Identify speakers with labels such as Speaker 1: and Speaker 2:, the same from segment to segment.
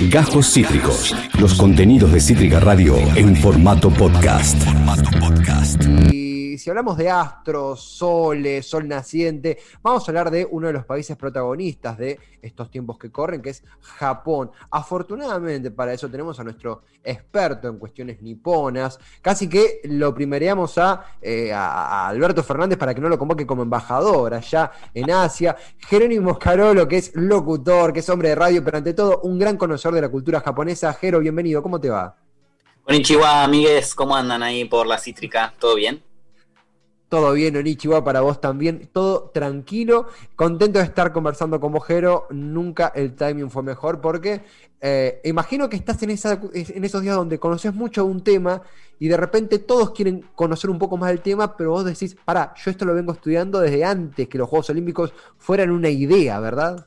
Speaker 1: Gajos Cítricos. Los contenidos de Cítrica Radio en formato podcast.
Speaker 2: Y si hablamos de astros, soles, sol naciente, vamos a hablar de uno de los países protagonistas de estos tiempos que corren, que es Japón. Afortunadamente para eso tenemos a nuestro experto en cuestiones niponas. Casi que lo primereamos a, eh, Alberto Fernández para que no lo convoque como embajador allá en Asia. Jerónimo Carolo, que es locutor, que es hombre de radio, pero ante todo un gran conocedor de la cultura japonesa. Jero, bienvenido, ¿cómo te va?
Speaker 3: Konnichiwa, amigues, ¿cómo andan ahí por la cítrica? ¿Todo bien?
Speaker 2: Todo bien, Onichiwa, para vos también. Todo tranquilo. Contento de estar conversando con vos, Jero. Nunca el timing fue mejor porque eh, imagino que estás en, esa, en esos días donde conoces mucho un tema y de repente todos quieren conocer un poco más del tema, pero vos decís, pará, yo esto lo vengo estudiando desde antes que los Juegos Olímpicos fueran una idea, ¿verdad?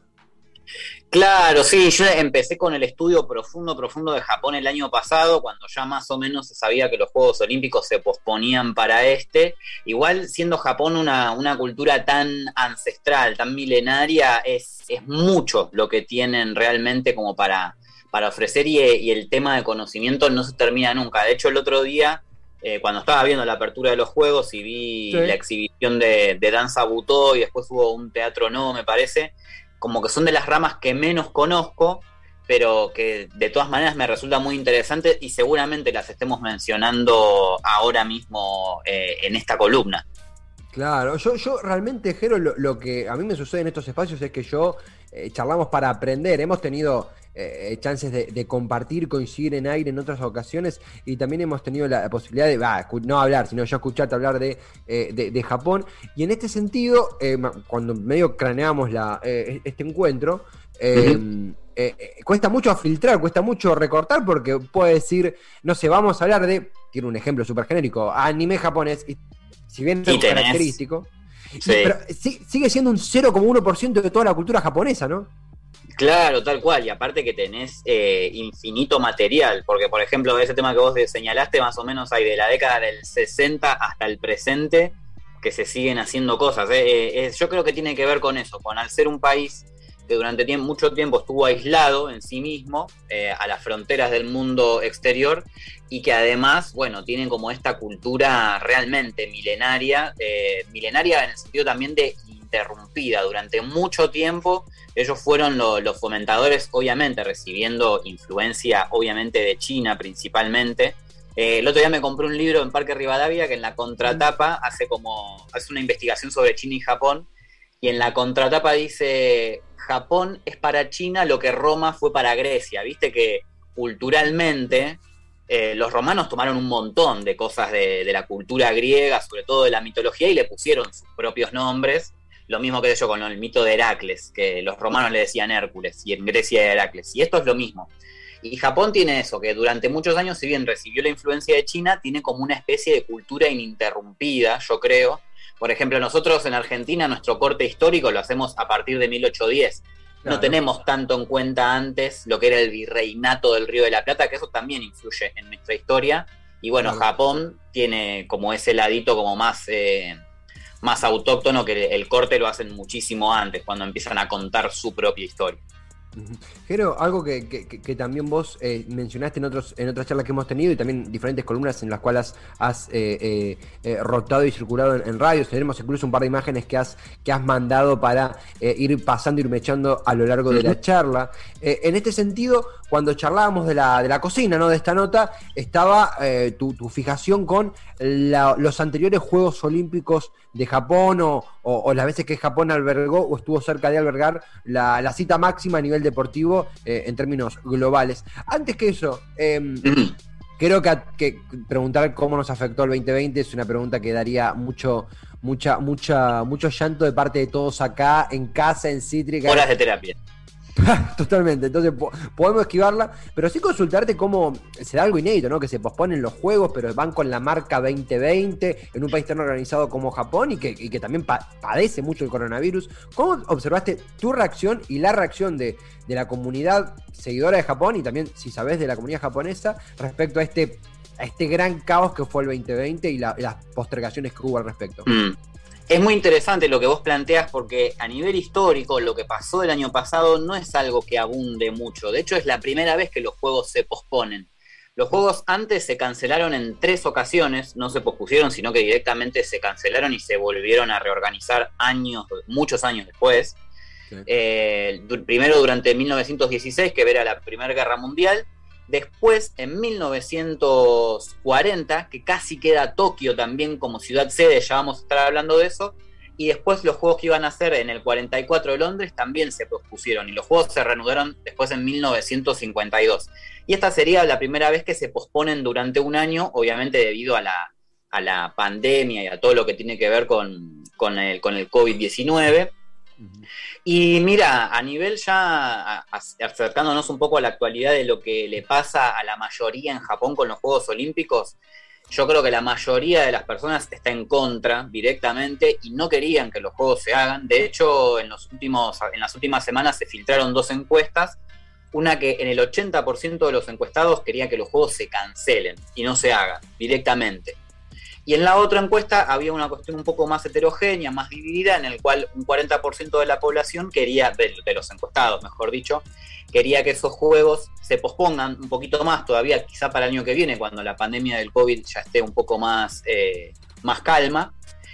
Speaker 3: Claro, sí, yo empecé con el estudio profundo, profundo de Japón el año pasado, cuando ya más o menos se sabía que los Juegos Olímpicos se posponían para este. Igual, siendo Japón una, una cultura tan ancestral, tan milenaria, es, es, mucho lo que tienen realmente como para, para ofrecer y, y, el tema de conocimiento no se termina nunca. De hecho, el otro día, eh, cuando estaba viendo la apertura de los Juegos y vi sí. la exhibición de, de danza butó y después hubo un teatro no, me parece, como que son de las ramas que menos conozco, pero que de todas maneras me resulta muy interesante y seguramente las estemos mencionando ahora mismo eh, en esta columna.
Speaker 2: Claro, yo, yo realmente, Jero, lo, lo, que a mí me sucede en estos espacios es que yo eh, charlamos para aprender. Hemos tenido eh, chances de, de, compartir, coincidir en aire en otras ocasiones y también hemos tenido la posibilidad de, bah, no hablar, sino yo escucharte hablar de, eh, de, de Japón. Y en este sentido, eh, cuando medio craneamos la, eh, este encuentro, uh-huh. cuesta mucho filtrar, cuesta mucho recortar porque puede decir, no sé, vamos a hablar de, tiene un ejemplo súper genérico, anime japonés, y si bien es característico, sí. pero sigue siendo un 0,1% de toda la cultura japonesa, ¿no?
Speaker 3: Claro, tal cual, y aparte que tenés eh, infinito material, porque por ejemplo, ese tema que vos señalaste, más o menos hay de la década del 60 hasta el presente que se siguen haciendo cosas. Eh, eh, yo creo que tiene que ver con eso, con al ser un país que durante tiempo, mucho tiempo estuvo aislado en sí mismo, eh, a las fronteras del mundo exterior, y que además, bueno, tienen como esta cultura realmente milenaria, eh, milenaria en el sentido también de interrumpida. Durante mucho tiempo ellos fueron lo, los fomentadores, obviamente, recibiendo influencia, obviamente, de China principalmente. Eh, el otro día me compré un libro en Parque Rivadavia que en la contratapa hace como hace una investigación sobre China y Japón y en la contratapa dice Japón es para China lo que Roma fue para Grecia. Viste que culturalmente eh, los romanos tomaron un montón de cosas de, la cultura griega, sobre todo de la mitología, y le pusieron sus propios nombres. Lo mismo que yo con el mito de Heracles, que los romanos le decían Hércules y en Grecia era Heracles. Y esto es lo mismo. Y Japón tiene eso, que durante muchos años, si bien recibió la influencia de China, tiene como una especie de cultura ininterrumpida, yo creo, por ejemplo, nosotros en Argentina nuestro corte histórico lo hacemos a partir de 1810. Claro. No tenemos tanto en cuenta antes lo que era el virreinato del Río de la Plata, que eso también influye en nuestra historia. Y bueno, claro. Japón tiene como ese ladito como más, eh, más autóctono que el corte lo hacen muchísimo antes, cuando empiezan a contar su propia historia.
Speaker 2: Jero, algo que, que, que, también vos eh, mencionaste en, otros, en otras charlas que hemos tenido y también diferentes columnas en las cuales has eh, eh, eh, rotado y circulado en, en, radios. Tenemos incluso un par de imágenes que has, que has mandado para eh, ir pasando, ir mechando a lo largo de la charla. Eh, en este sentido, cuando charlábamos de la, de la cocina, ¿no? de esta nota, estaba tu, tu, fijación con la, los anteriores Juegos Olímpicos de Japón o, o, o, las veces que Japón albergó o estuvo cerca de albergar la, la cita máxima a nivel deportivo eh, en términos globales. Antes que eso, eh, creo que, que, preguntar cómo nos afectó el 2020 es una pregunta que daría mucho, mucha, mucha, mucho llanto de parte de todos acá, en casa, en Cítrica.
Speaker 3: Horas de terapia.
Speaker 2: Totalmente, entonces po podemos esquivarla, pero sí consultarte cómo se da algo inédito, ¿no? Que se posponen los juegos, pero van con la marca 2020 en un país tan organizado como Japón y que, también pa padece mucho el coronavirus. ¿Cómo observaste tu reacción y la reacción de, de la comunidad seguidora de Japón y también, si sabes, de la comunidad japonesa respecto a este, a este gran caos que fue el 2020 y la, las postergaciones que hubo al respecto?
Speaker 3: Mm. Es muy interesante lo que vos planteas porque a nivel histórico lo que pasó el año pasado no es algo que abunde mucho. De hecho es la primera vez que los juegos se posponen. Los juegos antes se cancelaron en tres ocasiones, no se pospusieron, sino que directamente se cancelaron y se volvieron a reorganizar años, muchos años después. Eh, primero durante 1916, que era la Primera Guerra Mundial, Después, en 1940, que casi queda Tokio también como ciudad sede, ya vamos a estar hablando de eso. Y después los juegos que iban a hacer en el 44 de Londres también se pospusieron y los juegos se reanudaron después en 1952. Y esta sería la primera vez que se posponen durante un año, obviamente debido a la, a la pandemia y a todo lo que tiene que ver con, con el, con el COVID-19. Y mira, a nivel ya acercándonos un poco a la actualidad de lo que le pasa a la mayoría en Japón con los Juegos Olímpicos, yo creo que la mayoría de las personas está en contra directamente y no querían que los Juegos se hagan. De hecho, en, los últimos, en las últimas semanas se filtraron dos encuestas. Una que en el 80% de los encuestados quería que los Juegos se cancelen y no se hagan directamente. Y en la otra encuesta había una cuestión un poco más heterogénea, más dividida, en el cual un 40% de la población quería, de, los encuestados, mejor dicho, quería que esos juegos se pospongan un poquito más todavía, quizá para el año que viene, cuando la pandemia del COVID ya esté un poco más, eh, más calma.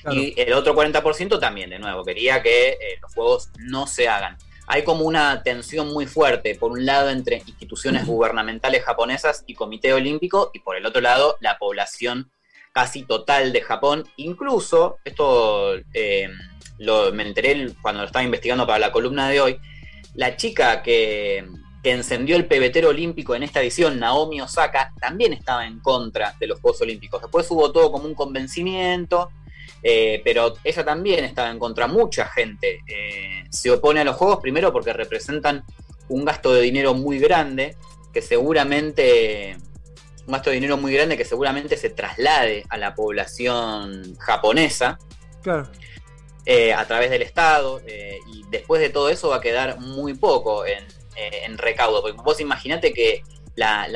Speaker 3: Y el otro 40% también, de nuevo, quería que eh, los juegos no se hagan. Hay como una tensión muy fuerte, por un lado, entre instituciones gubernamentales japonesas y Comité Olímpico, y por el otro lado, la población casi total de Japón. Incluso, esto eh, lo, me enteré cuando lo estaba investigando para la columna de hoy, la chica que, encendió el pebetero olímpico en esta edición, Naomi Osaka, también estaba en contra de los Juegos Olímpicos. Después hubo todo como un convencimiento, eh, pero ella también estaba en contra. Mucha gente eh, se opone a los Juegos, primero porque representan un gasto de dinero muy grande, que seguramente un gasto de dinero muy grande que seguramente se traslade a la población japonesa. Eh, a través del Estado. Eh, y después de todo eso va a quedar muy poco en, eh, recaudo. Porque vos imaginate que la,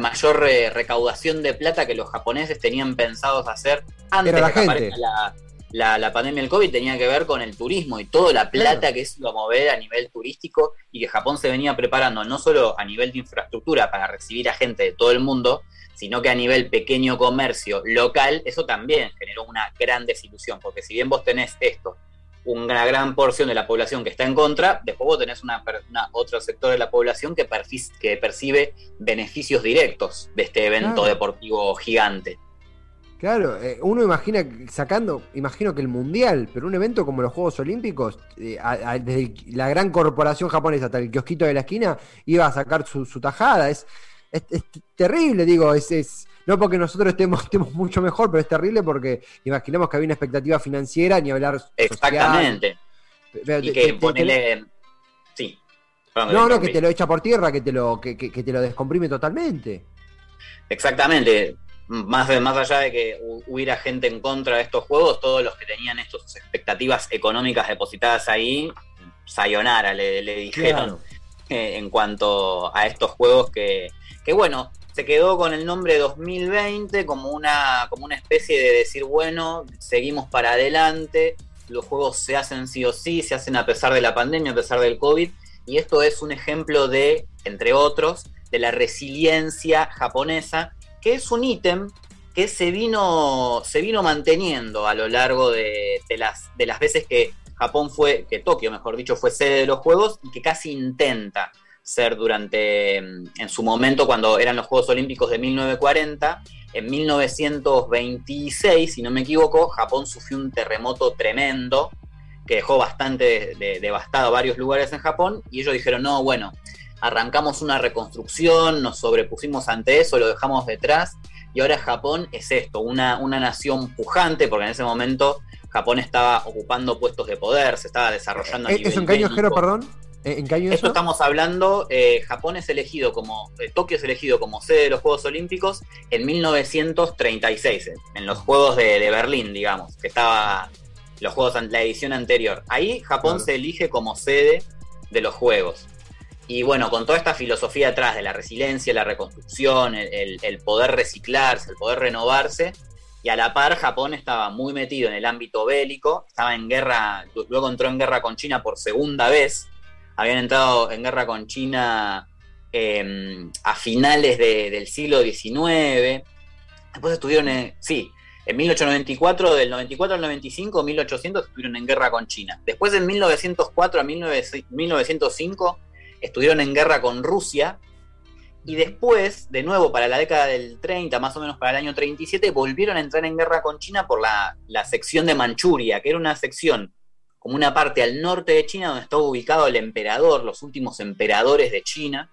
Speaker 3: mayor recaudación de plata que los japoneses tenían pensados hacer antes de que aparezca la, la, pandemia del COVID tenía que ver con el turismo y toda la plata que es lo mover a nivel turístico y que Japón se venía preparando no solo a nivel de infraestructura para recibir a gente de todo el mundo, sino que a nivel pequeño comercio local, eso también generó una gran desilusión, porque si bien vos tenés esto, una gran porción de la población que está en contra, después vos tenés una, otro sector de la población que, que percibe beneficios directos de este evento deportivo gigante.
Speaker 2: Claro, eh, uno imagina, sacando, imagino que el Mundial, pero un evento como los Juegos Olímpicos, eh, desde la gran corporación japonesa hasta el kiosquito de la esquina, iba a sacar su, tajada. Es, es, terrible, digo, es, es, no porque nosotros estemos, estemos mucho mejor, pero es terrible porque imaginemos que había una expectativa financiera, ni hablar.
Speaker 3: Exactamente. y que ponele. Sí.
Speaker 2: no, no, que te lo echa por tierra, que te lo, que te lo descomprime totalmente.
Speaker 3: Exactamente más, más allá de que hubiera gente en contra de estos juegos, todos los que tenían estas expectativas económicas depositadas ahí, sayonara le, dijeron eh, en cuanto a estos juegos que, que, bueno, se quedó con el nombre 2020 como una, como una especie de decir, bueno, seguimos para adelante, los juegos se hacen sí o sí, se hacen a pesar de la pandemia, a pesar del COVID, y esto es un ejemplo de, entre otros, de la resiliencia japonesa que es un ítem que se vino, se vino manteniendo a lo largo de, las, de las veces que Japón fue, que Tokio, mejor dicho, fue sede de los Juegos y que casi intenta ser durante, mm, en su momento, cuando eran los Juegos Olímpicos de 1940. En 1926, si no me equivoco, Japón sufrió un terremoto tremendo que dejó bastante devastado varios lugares en Japón y ellos dijeron, no, bueno, arrancamos una reconstrucción, nos sobrepusimos ante eso, lo dejamos detrás y ahora Japón es esto, una, una nación pujante, porque en ese momento Japón estaba ocupando puestos de poder, se estaba desarrollando a
Speaker 2: ¿Es en qué año, Jero, perdón?
Speaker 3: ¿En qué año Esto estamos hablando, eh, Japón es elegido como, eh, Tokio es elegido como sede de los Juegos Olímpicos en 1936, eh, en los Juegos de, Berlín, digamos, que estaba los Juegos, la edición anterior. Ahí Japón se elige como sede de los Juegos. Y bueno, con toda esta filosofía atrás de la resiliencia, la reconstrucción, el, poder reciclarse, el poder renovarse, Y a la par, Japón estaba muy metido en el ámbito bélico, estaba en guerra, luego entró en guerra con China por segunda vez. Habían entrado en guerra con China em, a finales del siglo XIX. Después estuvieron en, sí, en 1894, del 94 al 95, 1800 estuvieron en guerra con China. Después, en 1904 a 1905, estuvieron en guerra con Rusia y después, de nuevo, para la década del 30, más o menos para el año 37, volvieron a entrar en guerra con China por la, sección de Manchuria, que era una sección como una parte al norte de China donde estaba ubicado el emperador, los últimos emperadores de China.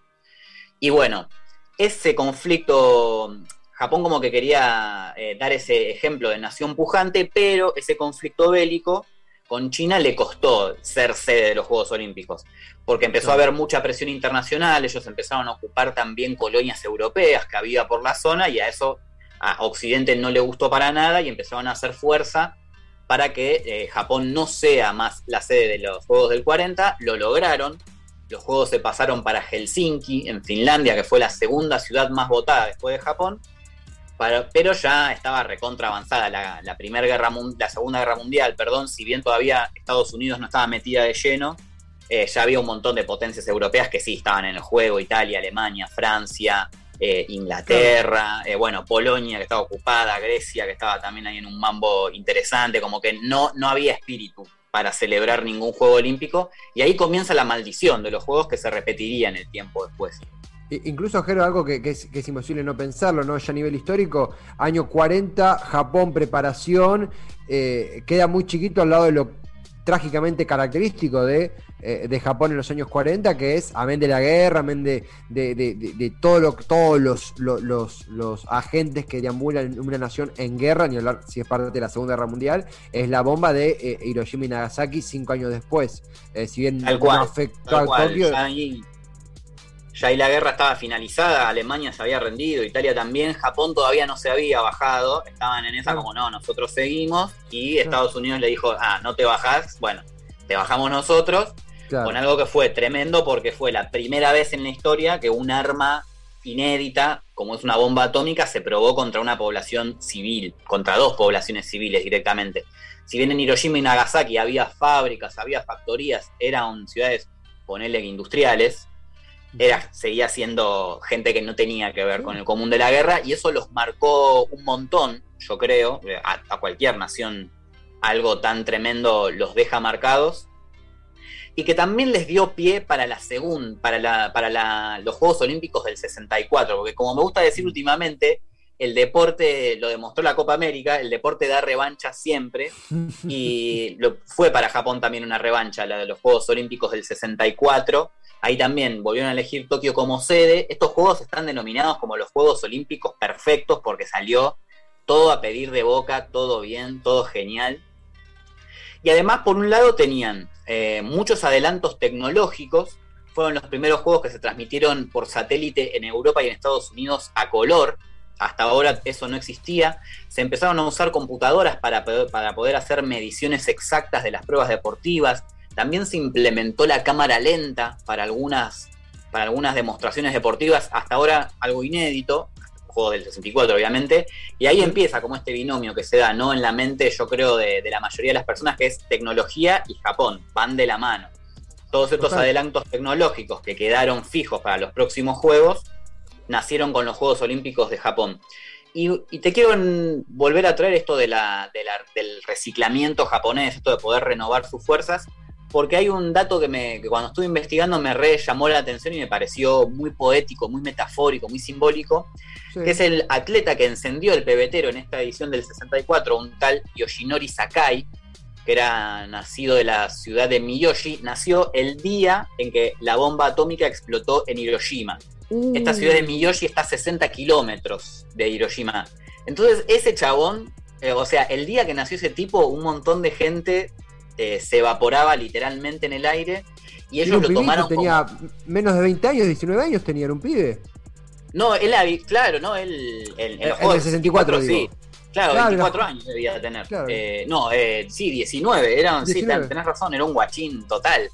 Speaker 3: Y bueno, ese conflicto, Japón como que quería eh, dar ese ejemplo de nación pujante, pero ese conflicto bélico con China le costó ser sede de los Juegos Olímpicos, porque empezó a haber mucha presión internacional, ellos empezaron a ocupar también colonias europeas que había por la zona y a eso a Occidente no le gustó para nada y empezaron a hacer fuerza para que eh, Japón no sea más la sede de los Juegos del 40, lo lograron, los Juegos se pasaron para Helsinki, en Finlandia, que fue la segunda ciudad más votada después de Japón, pero ya estaba recontra avanzada la, primera guerra la segunda guerra mundial, perdón, si bien todavía Estados Unidos no estaba metida de lleno, eh, ya había un montón de potencias europeas que sí estaban en el juego, Italia, Alemania, Francia, eh, Inglaterra, eh, bueno, Polonia que estaba ocupada, Grecia que estaba también ahí en un mambo interesante, como que no, no había espíritu para celebrar ningún juego olímpico, y ahí comienza la maldición de los juegos que se repetiría en el tiempo después.
Speaker 2: Incluso, Jero, algo que, es, imposible no pensarlo, ¿no? Ya a nivel histórico, año 40, Japón, preparación, eh, queda muy chiquito al lado de lo trágicamente característico de, eh, Japón en los años 40, que es, amén de la guerra, amén de, de, todo lo, todos los, los, los, agentes que deambulan en una nación en guerra, ni hablar si es parte de la Segunda Guerra Mundial, es la bomba de eh, Hiroshima y Nagasaki cinco años después. si bien
Speaker 3: no afectó a Tokio ya ahí la guerra estaba finalizada, Alemania se había rendido, Italia también, Japón todavía no se había bajado, estaban en esa como no, nosotros seguimos, y Estados Unidos le dijo, ah, no te bajás, bueno, te bajamos nosotros, con algo que fue tremendo porque fue la primera vez en la historia que un arma inédita, como es una bomba atómica, se probó contra una población civil, contra dos poblaciones civiles directamente. Si bien en Hiroshima y Nagasaki había fábricas, había factorías, eran ciudades, ponele industriales, era, seguía siendo gente que no tenía que ver con el común de la guerra y eso los marcó un montón, yo creo, a, cualquier nación algo tan tremendo los deja marcados y que también les dio pie para la segunda, para, la, para los Juegos Olímpicos del 64, porque como me gusta decir últimamente, el deporte, lo demostró la Copa América, el deporte da revancha siempre, y lo, fue para Japón también una revancha, la de los Juegos Olímpicos del 64, Ahí también volvieron a elegir Tokio como sede. Estos juegos están denominados como los Juegos Olímpicos perfectos porque salió todo a pedir de boca, todo bien, todo genial. Y además, por un lado, tenían eh, muchos adelantos tecnológicos. Fueron los primeros juegos que se transmitieron por satélite en Europa y en Estados Unidos a color. Hasta ahora eso no existía. Se empezaron a usar computadoras para, para poder hacer mediciones exactas de las pruebas deportivas. También se implementó la cámara lenta para algunas, para algunas demostraciones deportivas, hasta ahora algo inédito, juego del 64 obviamente, y ahí empieza como este binomio que se da no en la mente, yo creo, de, la mayoría de las personas, que es tecnología y Japón, van de la mano. Todos estos adelantos tecnológicos que quedaron fijos para los próximos juegos, nacieron con los Juegos Olímpicos de Japón. Y, te quiero volver a traer esto de la, del reciclamiento japonés, esto de poder renovar sus fuerzas, porque hay un dato que, me, cuando estuve investigando me re llamó la atención y me pareció muy poético, muy metafórico, muy simbólico, que es el atleta que encendió el pebetero en esta edición del 64, un tal Yoshinori Sakai, que era nacido de la ciudad de Miyoshi, nació el día en que la bomba atómica explotó en Hiroshima. Esta ciudad de Miyoshi está a 60 kilómetros de Hiroshima. Entonces, ese chabón, eh, o sea, el día que nació ese tipo, un montón de gente eh, se evaporaba literalmente en el aire y ellos lo tomaron
Speaker 2: tenía menos de 20 años, 19 años tenía, un pibe.
Speaker 3: No, él, claro, ¿no? Él,
Speaker 2: en el 64,
Speaker 3: sí. Claro, 24 años debía tener. Eh, no, eh, sí, 19, era, sí, tenés razón, era un guachín total.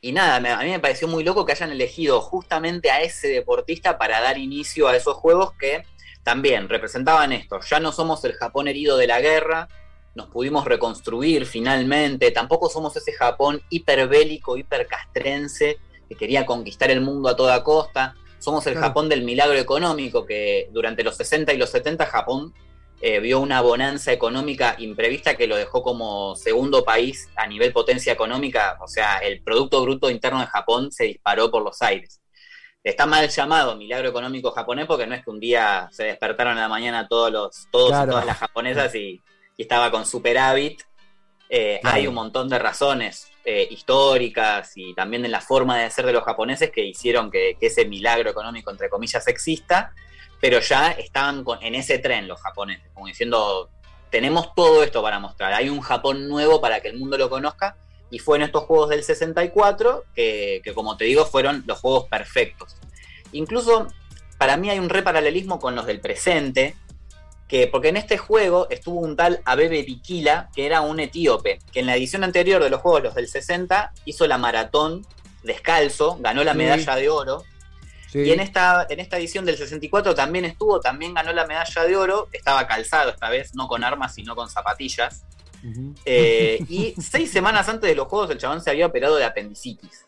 Speaker 3: Y nada, a mí me pareció muy loco que hayan elegido justamente a ese deportista para dar inicio a esos juegos que también representaban esto, ya no somos el Japón herido de la guerra, nos pudimos reconstruir finalmente, tampoco somos ese Japón hiperbélico, hipercastrense que quería conquistar el mundo a toda costa, somos el Japón del milagro económico, que durante los 60 y los 70 Japón eh, vio una bonanza económica imprevista que lo dejó como segundo país a nivel potencia económica, o sea, el Producto Bruto Interno de Japón se disparó por los aires. Está mal llamado milagro económico japonés porque no es que un día se despertaron en la mañana todos los todos y todas las japonesas y, estaba con superávit. Eh, hay un montón de razones eh, históricas y también en la forma de ser de los japoneses que hicieron que, ese milagro económico, entre comillas, exista, pero ya estaban en ese tren los japoneses, como diciendo, tenemos todo esto para mostrar, hay un Japón nuevo para que el mundo lo conozca, y fue en estos juegos del 64 que, que como te digo, fueron los juegos perfectos. Incluso para mí hay un reparalelismo con los del presente, que, porque en este juego estuvo un tal Abebe Bikila, que era un etíope, que en la edición anterior de los juegos, los del 60, hizo la maratón descalzo, ganó la medalla de oro. Y en esta, en esta edición del 64 también estuvo, también ganó la medalla de oro, estaba calzado esta vez, no con armas, sino con zapatillas. Eh, y seis semanas antes de los juegos el chabón se había operado de apendicitis.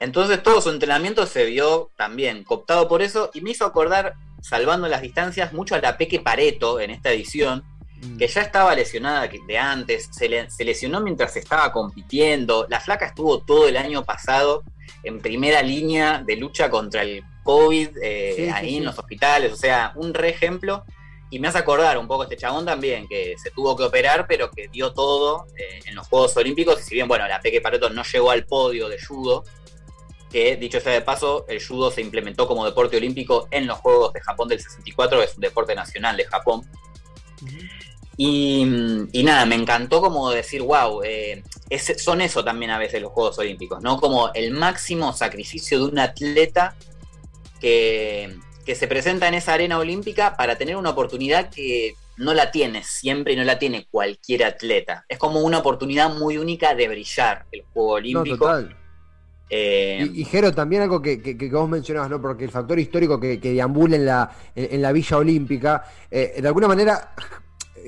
Speaker 3: Entonces todo su entrenamiento se vio también cooptado por eso y me hizo acordar salvando las distancias, mucho a la Peque Pareto en esta edición, mm. que ya estaba lesionada de antes, se, lesionó mientras estaba compitiendo. La flaca estuvo todo el año pasado en primera línea de lucha contra el COVID eh, ahí en los hospitales, o sea, un re ejemplo. Y me hace acordar un poco este chabón también, que se tuvo que operar, pero que dio todo eh, en los Juegos Olímpicos. Y si bien, bueno, la Peque Pareto no llegó al podio de judo, que dicho sea de paso, el judo se implementó como deporte olímpico en los Juegos de Japón del 64, es un deporte nacional de Japón. Y, nada, me encantó como decir, wow, eh, son eso también a veces los Juegos Olímpicos, ¿no? Como el máximo sacrificio de un atleta que, que se presenta en esa arena olímpica para tener una oportunidad que no la tiene siempre y no la tiene cualquier atleta. Es como una oportunidad muy única de brillar el Juego Olímpico.
Speaker 2: Eh, y, Jero, también algo que, que, vos mencionabas, ¿no? Porque el factor histórico que, que deambula en la, en, la Villa Olímpica, eh, de alguna manera,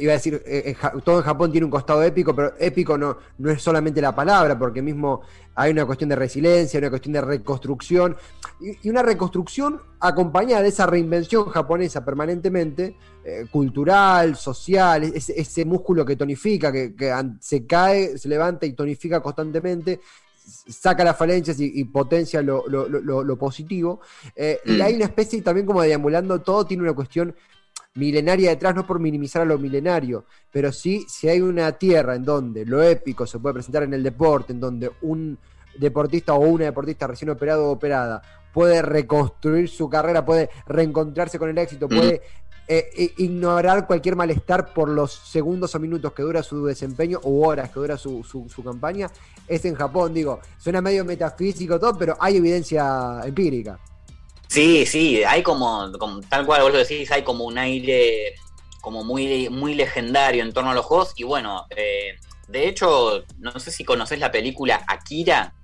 Speaker 2: iba a decir, eh, todo en Japón tiene un costado épico, pero épico no, no es solamente la palabra, porque mismo hay una cuestión de resiliencia, una cuestión de reconstrucción, y, una reconstrucción acompañada de esa reinvención japonesa permanentemente, cultural, social, ese, músculo que tonifica, que, se cae, se levanta y tonifica constantemente, saca las falencias y, potencia lo, positivo. Eh, y hay una especie también como de deambulando, todo tiene una cuestión milenaria detrás, no por minimizar a lo milenario, pero sí si hay una tierra en donde lo épico se puede presentar en el deporte, en donde un deportista o una deportista recién operado o operada puede reconstruir su carrera, puede reencontrarse con el éxito, puede eh, ignorar cualquier malestar por los segundos o minutos que dura su desempeño o horas que dura su, su, campaña, es en Japón, digo, suena medio metafísico todo, pero hay evidencia empírica.
Speaker 3: Sí, sí, hay como, tal cual vos lo decís, hay como un aire como muy, muy legendario en torno a los juegos y bueno, eh, de hecho, no sé si conoces la película Akira.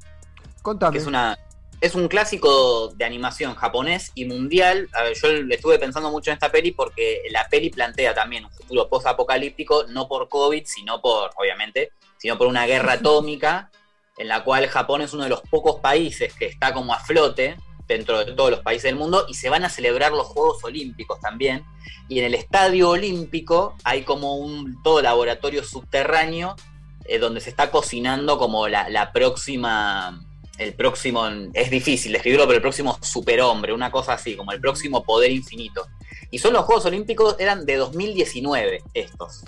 Speaker 2: Contame.
Speaker 3: Que es una, es un clásico de animación japonés y mundial. yo estuve pensando mucho en esta peli porque la peli plantea también un futuro post-apocalíptico, no por COVID, sino por, obviamente, sino por una guerra atómica, en la cual Japón es uno de los pocos países que está como a flote dentro de todos los países del mundo y se van a celebrar los Juegos Olímpicos también. Y en el Estadio Olímpico hay como un todo laboratorio subterráneo eh, donde se está cocinando como la próxima el próximo, es difícil describirlo, pero el próximo superhombre, una cosa así, como el próximo poder infinito. Y son los Juegos Olímpicos, eran de 2019 estos.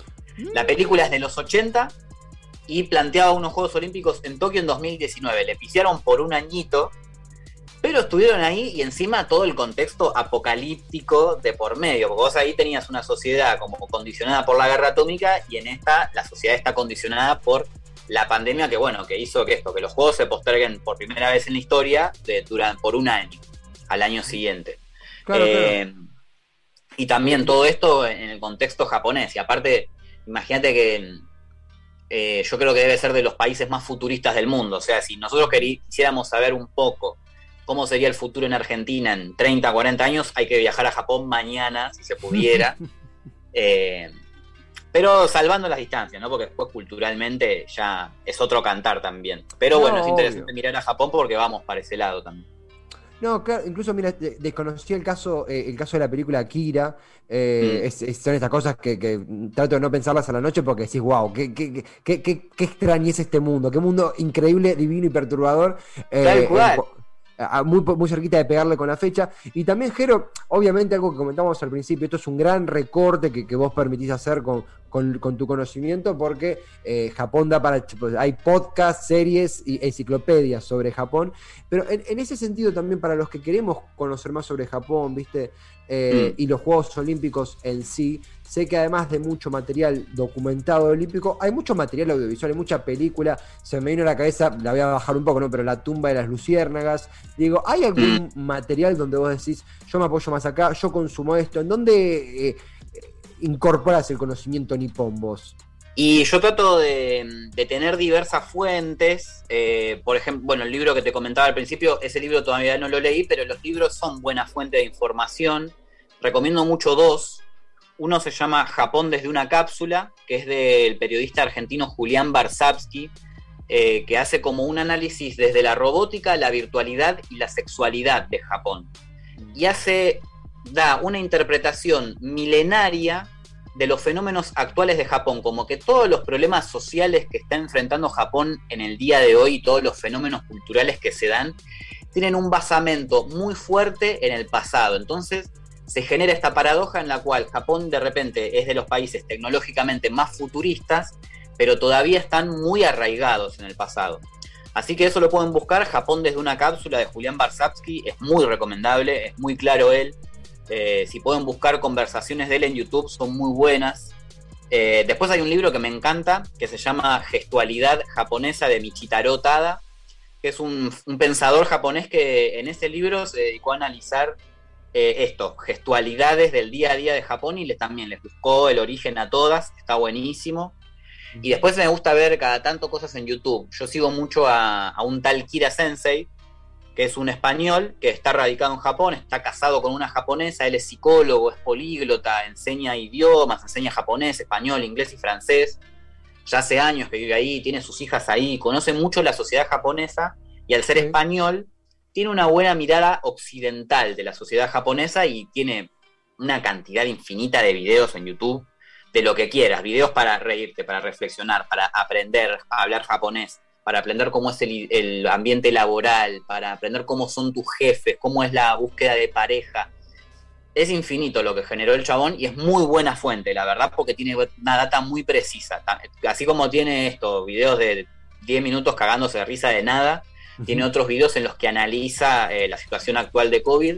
Speaker 3: La película es de los 80 y planteaba unos Juegos Olímpicos en Tokio en 2019. Le pisieron por un añito, pero estuvieron ahí y encima todo el contexto apocalíptico de por medio, porque vos ahí tenías una sociedad como condicionada por la guerra atómica y en esta la sociedad está condicionada por la pandemia que, bueno, que hizo que esto, que los juegos se posterguen por primera vez en la historia de, por un año, al año siguiente. Eh, y también todo esto en el contexto japonés. Y aparte, imagínate que eh, yo creo que debe ser de los países más futuristas del mundo. O sea, si nosotros quisiéramos saber un poco cómo sería el futuro en Argentina en 30, 40 años, hay que viajar a Japón mañana, si se pudiera. Eh, pero salvando las distancias, ¿no? Porque después culturalmente ya es otro cantar también. Pero bueno, es interesante mirar a Japón porque vamos para ese lado también.
Speaker 2: No, claro, incluso mira, desconocí el caso, eh, el caso de la película Kira. Eh, mm. son estas cosas que, trato de no pensarlas a la noche porque decís, wow, qué, qué, qué, qué, es este mundo, qué mundo increíble, divino y perturbador.
Speaker 3: Eh,
Speaker 2: muy, muy cerquita de pegarle con la fecha. Y también, Jero, obviamente algo que comentamos al principio, esto es un gran recorte que, vos permitís hacer con, con, tu conocimiento, porque eh, Japón da para. Pues, hay podcasts, series y enciclopedias sobre Japón. Pero en, ese sentido, también para los que queremos conocer más sobre Japón, ¿viste? Eh, mm. Y los Juegos Olímpicos en sí, Sé que además de mucho material documentado olímpico, hay mucho material audiovisual, hay mucha película. Se me vino a la cabeza, la voy a bajar un poco, ¿no? Pero La tumba de las luciérnagas. Digo, ¿hay algún mm. material donde vos decís, yo me apoyo más acá, yo consumo esto? ¿En dónde eh, incorporas el conocimiento nipón vos?
Speaker 3: Y yo trato de, tener diversas fuentes. Eh, por ejemplo, bueno, el libro que te comentaba al principio, ese libro todavía no lo leí, pero los libros son buena fuente de información. Recomiendo mucho dos. Uno se llama Japón desde una cápsula, que es del periodista argentino Julián Barsavsky, eh, que hace como un análisis desde la robótica, la virtualidad y la sexualidad de Japón. Y hace, da una interpretación milenaria de los fenómenos actuales de Japón, como que todos los problemas sociales que está enfrentando Japón en el día de hoy, todos los fenómenos culturales que se dan, tienen un basamento muy fuerte en el pasado. Entonces, se genera esta paradoja en la cual Japón de repente es de los países tecnológicamente más futuristas, pero todavía están muy arraigados en el pasado. Así que eso lo pueden buscar, Japón desde una cápsula de Julián Barsavsky, es muy recomendable, es muy claro él. Eh, si pueden buscar conversaciones de él en YouTube, son muy buenas. Eh, después hay un libro que me encanta, que se llama Gestualidad japonesa de Michitaro Tada, que es un, un pensador japonés que en ese libro se dedicó a analizar eh, esto, gestualidades del día a día de Japón y le, también les buscó el origen a todas, está buenísimo. Y después me gusta ver cada tanto cosas en YouTube. Yo sigo mucho a, un tal Kira Sensei, que es un español que está radicado en Japón, está casado con una japonesa, él es psicólogo, es políglota, enseña idiomas, enseña japonés, español, inglés y francés. Ya hace años que vive ahí, tiene sus hijas ahí, conoce mucho la sociedad japonesa y al ser español tiene una buena mirada occidental de la sociedad japonesa y tiene una cantidad infinita de videos en YouTube de lo que quieras, videos para reírte, para reflexionar, para aprender a hablar japonés, para aprender cómo es el, ambiente laboral, para aprender cómo son tus jefes, cómo es la búsqueda de pareja. Es infinito lo que generó el chabón y es muy buena fuente, la verdad, porque tiene una data muy precisa. Así como tiene esto, videos de 10 minutos cagándose de risa de nada, tiene otros videos en los que analiza eh, la situación actual de COVID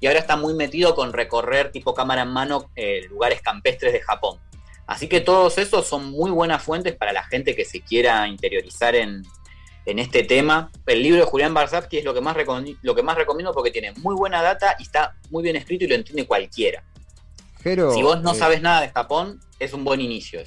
Speaker 3: y ahora está muy metido con recorrer tipo cámara en mano eh, lugares campestres de Japón. Así que todos esos son muy buenas fuentes para la gente que se quiera interiorizar en, este tema. El libro de Julián Barzapki es lo que, más lo que más recomiendo porque tiene muy buena data y está muy bien escrito y lo entiende cualquiera. si vos no eh, sabes nada de Japón, es un buen inicio.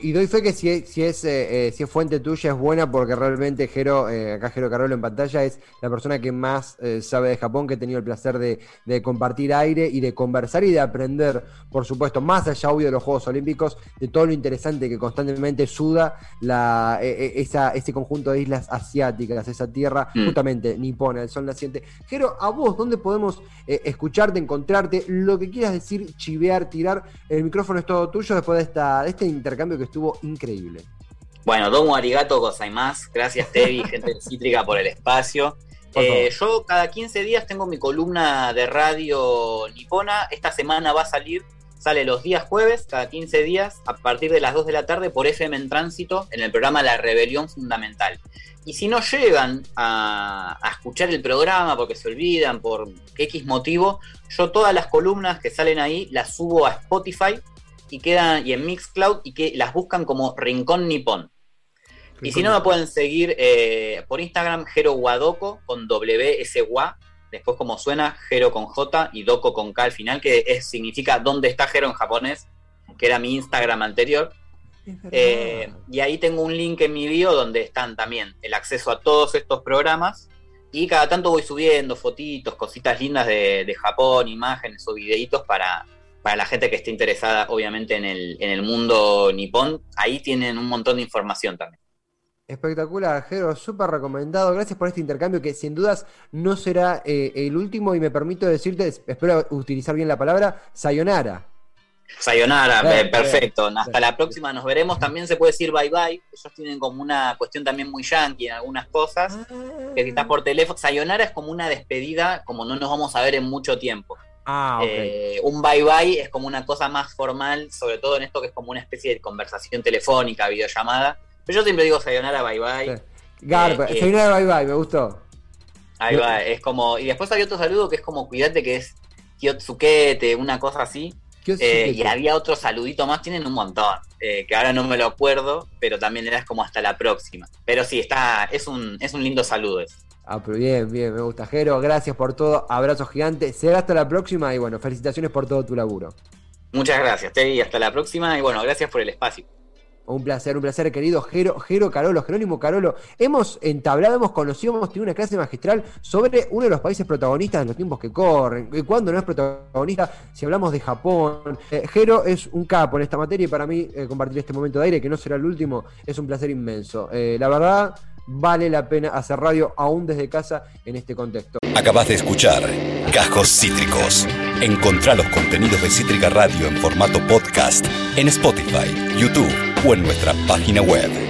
Speaker 2: Y doy fe que si, si es, si es fuente tuya es buena porque realmente Jero, eh, acá Jero Carolo en pantalla, es la persona que más eh, sabe de Japón, que he tenido el placer de, compartir aire y de conversar y de aprender, por supuesto, más allá obvio de los Juegos Olímpicos, de todo lo interesante que constantemente suda la, e, e, esa, ese conjunto de islas asiáticas, esa tierra mm. justamente nipona, el sol naciente. Jero, a vos, ¿dónde podemos eh, escucharte, encontrarte? Lo que quieras decir, chivear, tirar, el micrófono es todo tuyo después de, esta, de este intercambio que estuvo increíble.
Speaker 3: Bueno, domo arigato más. Gracias, Tevi, gente de Cítrica, por el espacio. Eh, yo cada 15 días tengo mi columna de radio nipona. Esta semana va a salir, sale los días jueves, cada 15 días, a partir de las 2 de la tarde por FM en Tránsito, en el programa La Rebelión Fundamental. Y si no llegan a, a, escuchar el programa porque se olvidan por X motivo, yo todas las columnas que salen ahí las subo a Spotify y quedan y en Mixcloud y que las buscan como Rincón Nipón. Y si no, me pueden seguir eh, por Instagram, Jero Guadoco, con W, S, después como suena, Jero con J y Doko con K al final, que es, significa dónde está Jero en japonés, que era mi Instagram anterior. Eh, y ahí tengo un link en mi bio donde están también el acceso a todos estos programas Y cada tanto voy subiendo fotitos, cositas lindas de, de Japón, imágenes o videitos para, para la gente que esté interesada, obviamente, en el, en el mundo nipón. Ahí tienen un montón de información también.
Speaker 2: Espectacular, Jero, súper recomendado. Gracias por este intercambio que sin dudas no será eh, el último y me permito decirte, espero utilizar bien la palabra, sayonara.
Speaker 3: Sayonara, perfecto. Hasta la próxima, nos veremos. También se puede decir bye bye. Ellos tienen como una cuestión también muy yankee en algunas cosas. Ah. Que si estás por teléfono, sayonara es como una despedida, como no nos vamos a ver en mucho tiempo.
Speaker 2: Ah, okay.
Speaker 3: eh, un bye bye es como una cosa más formal, sobre todo en esto que es como una especie de conversación telefónica, videollamada. Pero yo siempre digo sayonara, bye bye.
Speaker 2: Sí. Garpa, eh, sayonara, bye bye, me gustó.
Speaker 3: Ahí va, es como. Y después hay otro saludo que es como cuídate, que es Kyotsukete, una cosa así. Eh, y había otro saludito más, tienen un montón, eh, que ahora no me lo acuerdo, pero también era como hasta la próxima. Pero sí, está, es un, es un lindo saludo ese.
Speaker 2: Ah, pero bien, bien, me gusta. Jero, gracias por todo, abrazos gigantes. Será hasta la próxima y bueno, felicitaciones por todo tu laburo.
Speaker 3: Muchas gracias, Teddy, hasta la próxima y bueno, gracias por el espacio.
Speaker 2: Un placer, un placer, querido Jero, Jero Carolo, Jerónimo Carolo. Hemos entablado, hemos conocido, hemos tenido una clase magistral sobre uno de los países protagonistas de los tiempos que corren. Y cuando no es protagonista, si hablamos de Japón. Eh, Jero es un capo en esta materia y para mí eh, compartir este momento de aire, que no será el último, es un placer inmenso. Eh, la verdad, vale la pena hacer radio aún desde casa en este contexto.
Speaker 1: Acabas de escuchar Cajos Cítricos. Encontrá los contenidos de Cítrica Radio en formato podcast en Spotify, YouTube o en nuestra página web.